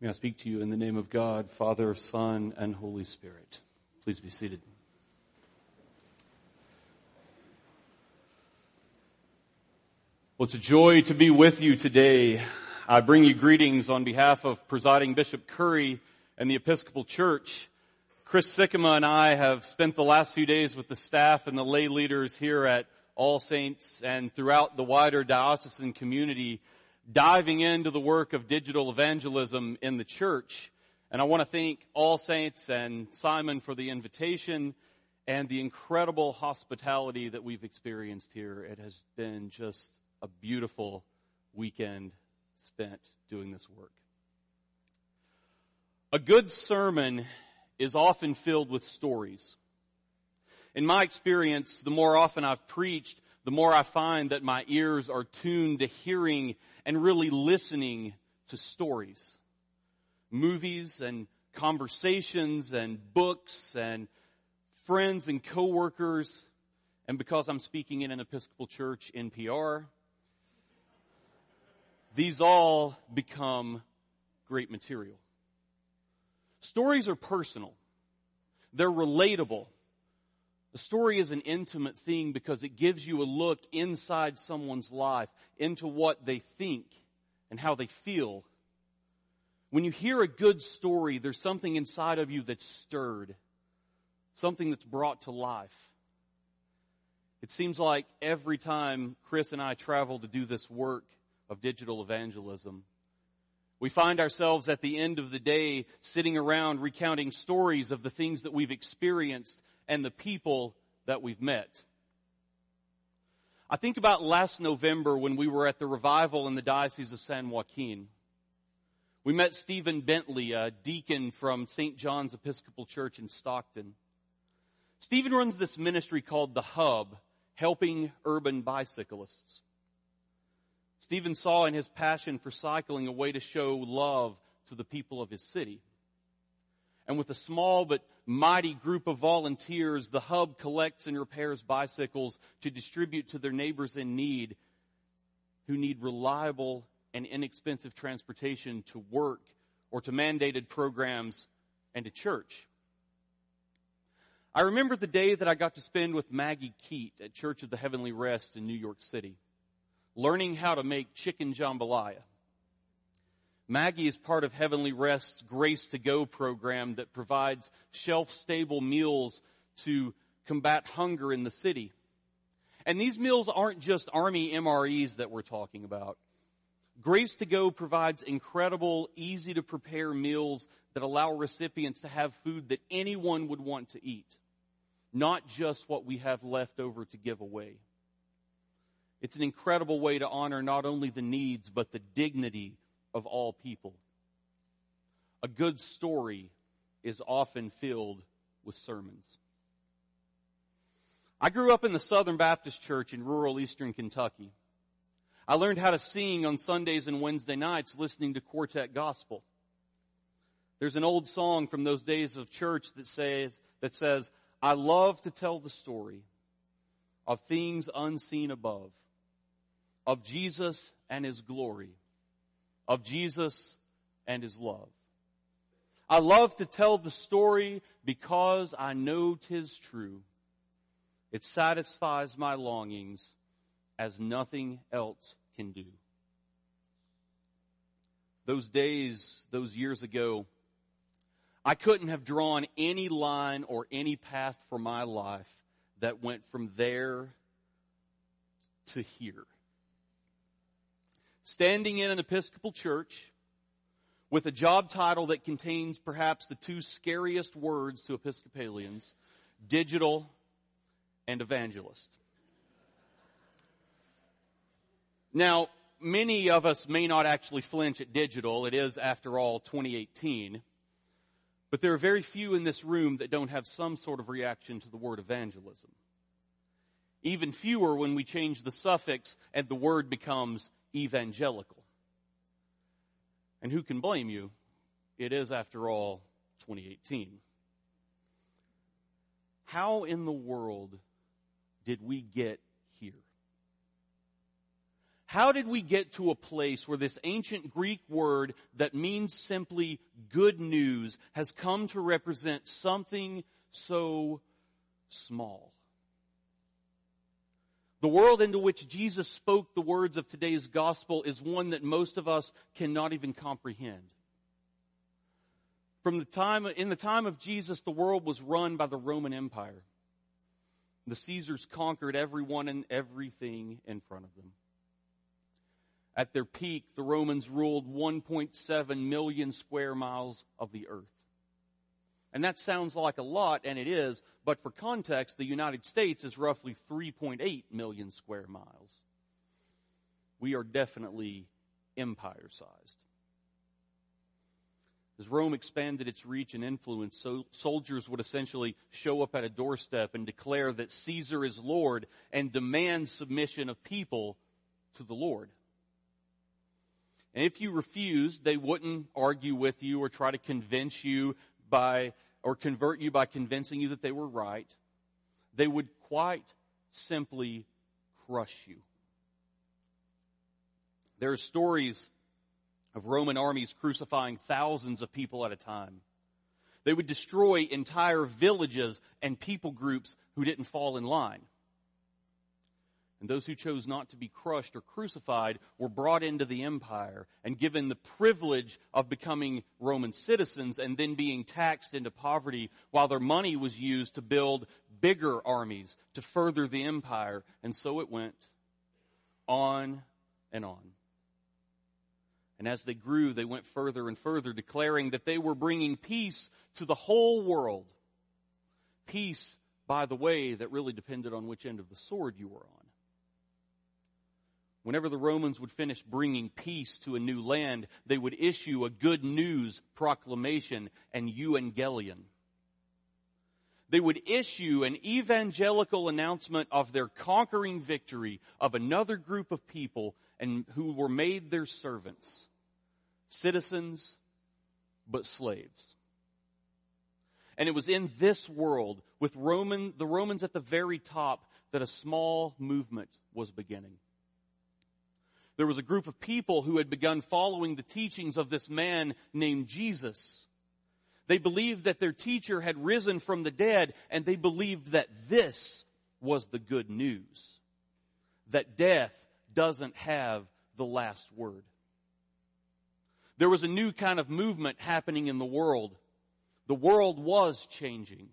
May I speak to you in the name of God, Father, Son, and Holy Spirit. Please be seated. Well, it's a joy to be with you today. I bring you greetings on behalf of presiding Bishop Curry and the Episcopal Church. Chris Sikkema and I have spent the last few days with the staff and the lay leaders here at All Saints and throughout the wider diocesan community diving into the work of digital evangelism in the church. And I want to thank All Saints and Simon for the invitation and the incredible hospitality that we've experienced here. It has been just a beautiful weekend spent doing this work. A good sermon is often filled with stories. In my experience, the more often I've preached, the more I find that my ears are tuned to hearing and really listening to stories. Movies and conversations and books and friends and coworkers. And because I'm speaking in an Episcopal church, NPR, these all become great material. Stories are personal. They're relatable. The story is an intimate thing because it gives you a look inside someone's life, into what they think and how they feel. When you hear a good story, there's something inside of you that's stirred, something that's brought to life. It seems like every time Chris and I travel to do this work of digital evangelism, we find ourselves at the end of the day sitting around recounting stories of the things that we've experienced and the people that we've met. I think about last November when we were at the revival in the Diocese of San Joaquin. We met Stephen Bentley, a deacon from St. John's Episcopal Church in Stockton. Stephen runs this ministry called The Hub, helping urban bicyclists. Stephen saw in his passion for cycling a way to show love to the people of his city. And with a small but mighty group of volunteers, the hub collects and repairs bicycles to distribute to their neighbors in need who need reliable and inexpensive transportation to work or to mandated programs and to church. I remember the day that I got to spend with Maggie Keat at Church of the Heavenly Rest in New York City learning how to make chicken jambalaya. Maggie is part of Heavenly Rest's Grace to Go program that provides shelf stable meals to combat hunger in the city. And these meals aren't just Army MREs that we're talking about. Grace to Go provides incredible, easy to prepare meals that allow recipients to have food that anyone would want to eat. Not just what we have left over to give away. It's an incredible way to honor not only the needs, but the dignity of all people. A good story is often filled with sermons. I grew up in the Southern Baptist Church in rural eastern Kentucky. I learned how to sing on Sundays and Wednesday nights listening to quartet gospel. There's an old song from those days of church that says, that says, I love to tell the story of things unseen above of Jesus and His glory, of Jesus and His love. I love to tell the story because I know 'tis true. It satisfies my longings as nothing else can do. Those days, those years ago, I couldn't have drawn any line or any path for my life that went from there to here standing in an Episcopal church with a job title that contains perhaps the two scariest words to Episcopalians, digital and evangelist. Now, many of us may not actually flinch at digital. It is, after all, 2018. But there are very few in this room that don't have some sort of reaction to the word evangelism. Even fewer when we change the suffix and the word becomes evangelical. And who can blame you? It is, after all, 2018. How in the world did we get here? How did we get to a place where this ancient Greek word that means simply good news has come to represent something so small? The world into which Jesus spoke the words of today's gospel is one that most of us cannot even comprehend. From the time, in the time of Jesus, the world was run by the Roman Empire. The Caesars conquered everyone and everything in front of them. At their peak, the Romans ruled 1.7 million square miles of the earth. And that sounds like a lot, and it is, but for context, the United States is roughly 3.8 million square miles. We are definitely empire sized. As Rome expanded its reach and influence, so soldiers would essentially show up at a doorstep and declare that Caesar is Lord and demand submission of people to the Lord. And if you refused, they wouldn't argue with you or try to convince you by, or convert you by convincing you that they were right. They would quite simply crush you. There are stories of Roman armies crucifying thousands of people at a time. They would destroy entire villages and people groups who didn't fall in line. And those who chose not to be crushed or crucified were brought into the empire and given the privilege of becoming Roman citizens and then being taxed into poverty while their money was used to build bigger armies to further the empire. And so it went on and on. And as they grew, they went further and further, declaring that they were bringing peace to the whole world. Peace, by the way, that really depended on which end of the sword you were on. Whenever the Romans would finish bringing peace to a new land, they would issue a good news proclamation and evangelion. They would issue an evangelical announcement of their conquering victory of another group of people and who were made their servants. Citizens, but slaves. And it was in this world, with Roman, the Romans at the very top, that a small movement was beginning there was a group of people who had begun following the teachings of this man named Jesus. They believed that their teacher had risen from the dead and they believed that this was the good news. That death doesn't have the last word. There was a new kind of movement happening in the world. The world was changing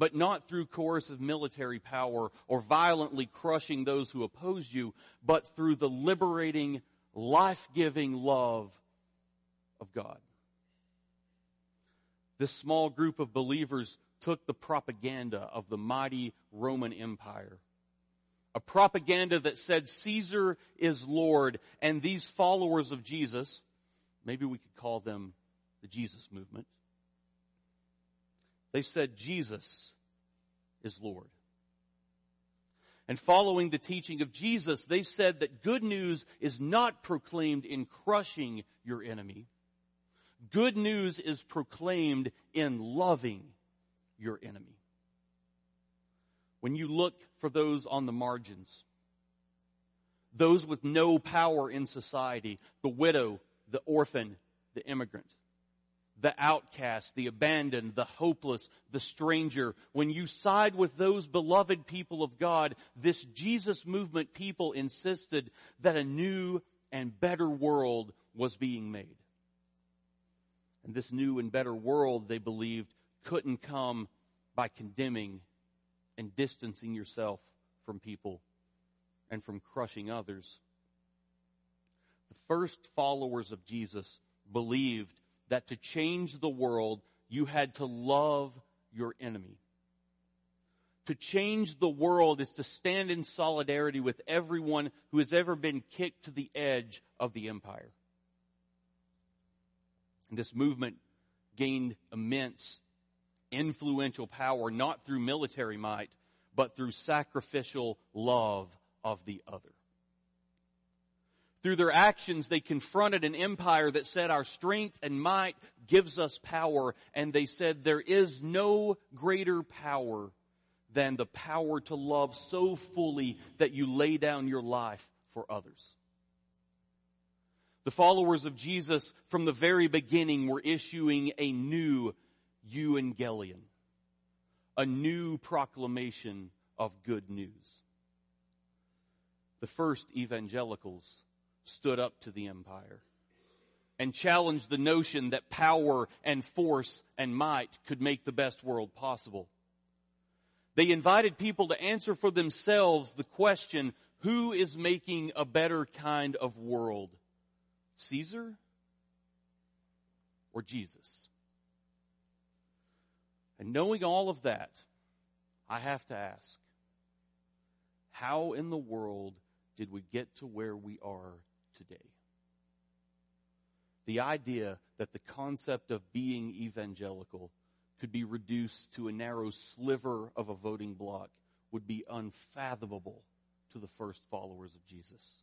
but not through coercive military power or violently crushing those who oppose you, but through the liberating, life-giving love of God. This small group of believers took the propaganda of the mighty Roman Empire. A propaganda that said Caesar is Lord and these followers of Jesus, maybe we could call them the Jesus movement, they said Jesus is Lord. And following the teaching of Jesus, they said that good news is not proclaimed in crushing your enemy. Good news is proclaimed in loving your enemy. When you look for those on the margins, those with no power in society, the widow, the orphan, the immigrant, the outcast, the abandoned, the hopeless, the stranger. When you side with those beloved people of God, this Jesus movement people insisted that a new and better world was being made. And this new and better world, they believed, couldn't come by condemning and distancing yourself from people and from crushing others. The first followers of Jesus believed that to change the world, you had to love your enemy. To change the world is to stand in solidarity with everyone who has ever been kicked to the edge of the empire. And this movement gained immense influential power not through military might, but through sacrificial love of the other. Through their actions, they confronted an empire that said our strength and might gives us power. And they said there is no greater power than the power to love so fully that you lay down your life for others. The followers of Jesus from the very beginning were issuing a new evangelion, a new proclamation of good news. The first evangelicals stood up to the empire and challenged the notion that power and force and might could make the best world possible. They invited people to answer for themselves the question, who is making a better kind of world? Caesar or Jesus? And knowing all of that, I have to ask, how in the world did we get to where we are today? The idea that the concept of being evangelical could be reduced to a narrow sliver of a voting bloc would be unfathomable to the first followers of Jesus.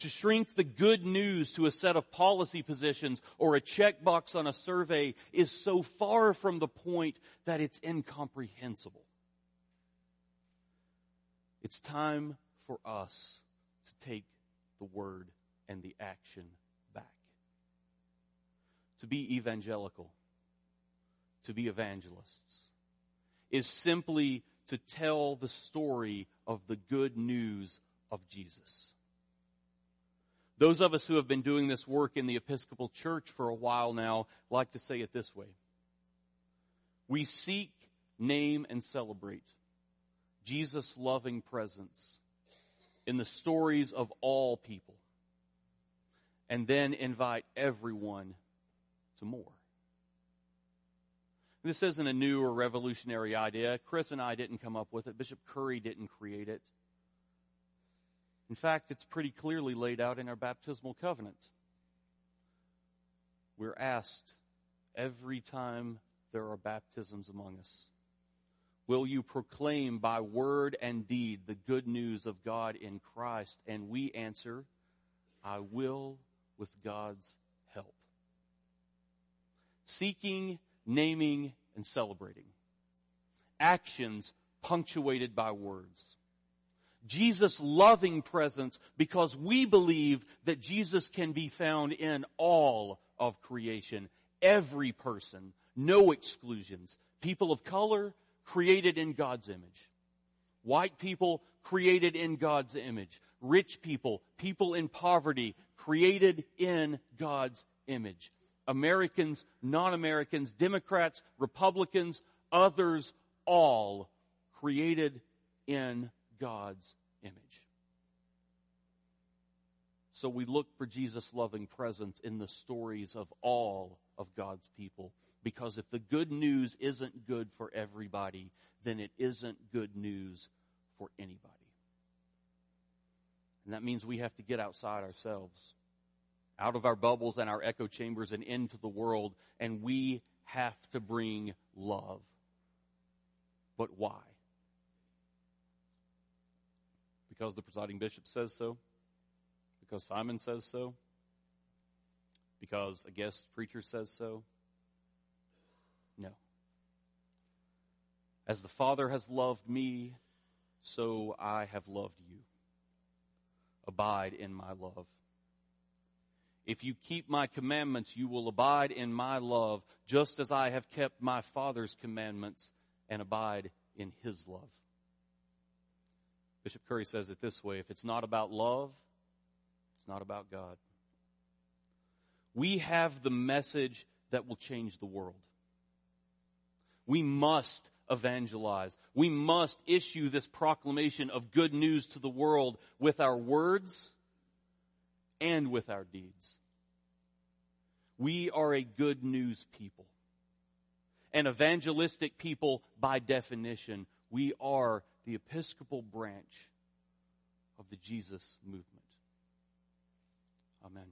To shrink the good news to a set of policy positions or a checkbox on a survey is so far from the point that it's incomprehensible. It's time for us to take the word and the action back. To be evangelical, to be evangelists, is simply to tell the story of the good news of Jesus. Those of us who have been doing this work in the Episcopal Church for a while now like to say it this way. We seek, name, and celebrate Jesus' loving presence in the stories of all people and then invite everyone to more. This isn't a new or revolutionary idea. Chris and I didn't come up with it. Bishop Curry didn't create it. In fact, it's pretty clearly laid out in our baptismal covenant. We're asked every time there are baptisms among us, will you proclaim by word and deed the good news of God in Christ? And we answer, I will with God's help. Seeking, naming, and celebrating. Actions punctuated by words. Jesus' loving presence because we believe that Jesus can be found in all of creation. Every person. No exclusions. People of color created in God's image. White people created in God's image. Rich people, people in poverty created in God's image. Americans, non-Americans, Democrats, Republicans, others, all created in God's image. So we look for Jesus' loving presence in the stories of all of God's people. Because if the good news isn't good for everybody, then it isn't good news for anybody. And that means we have to get outside ourselves, out of our bubbles and our echo chambers and into the world, and we have to bring love. But why? because the presiding bishop says so? Because Simon says so? Because a guest preacher says so? No. As the Father has loved me, so I have loved you. Abide in my love. If you keep my commandments, you will abide in my love, just as I have kept my Father's commandments and abide in his love. Bishop Curry says it this way if it's not about love, it's not about God. We have the message that will change the world. We must evangelize. We must issue this proclamation of good news to the world with our words and with our deeds. We are a good news people. An evangelistic people by definition. We are the Episcopal branch of the Jesus movement. Amen.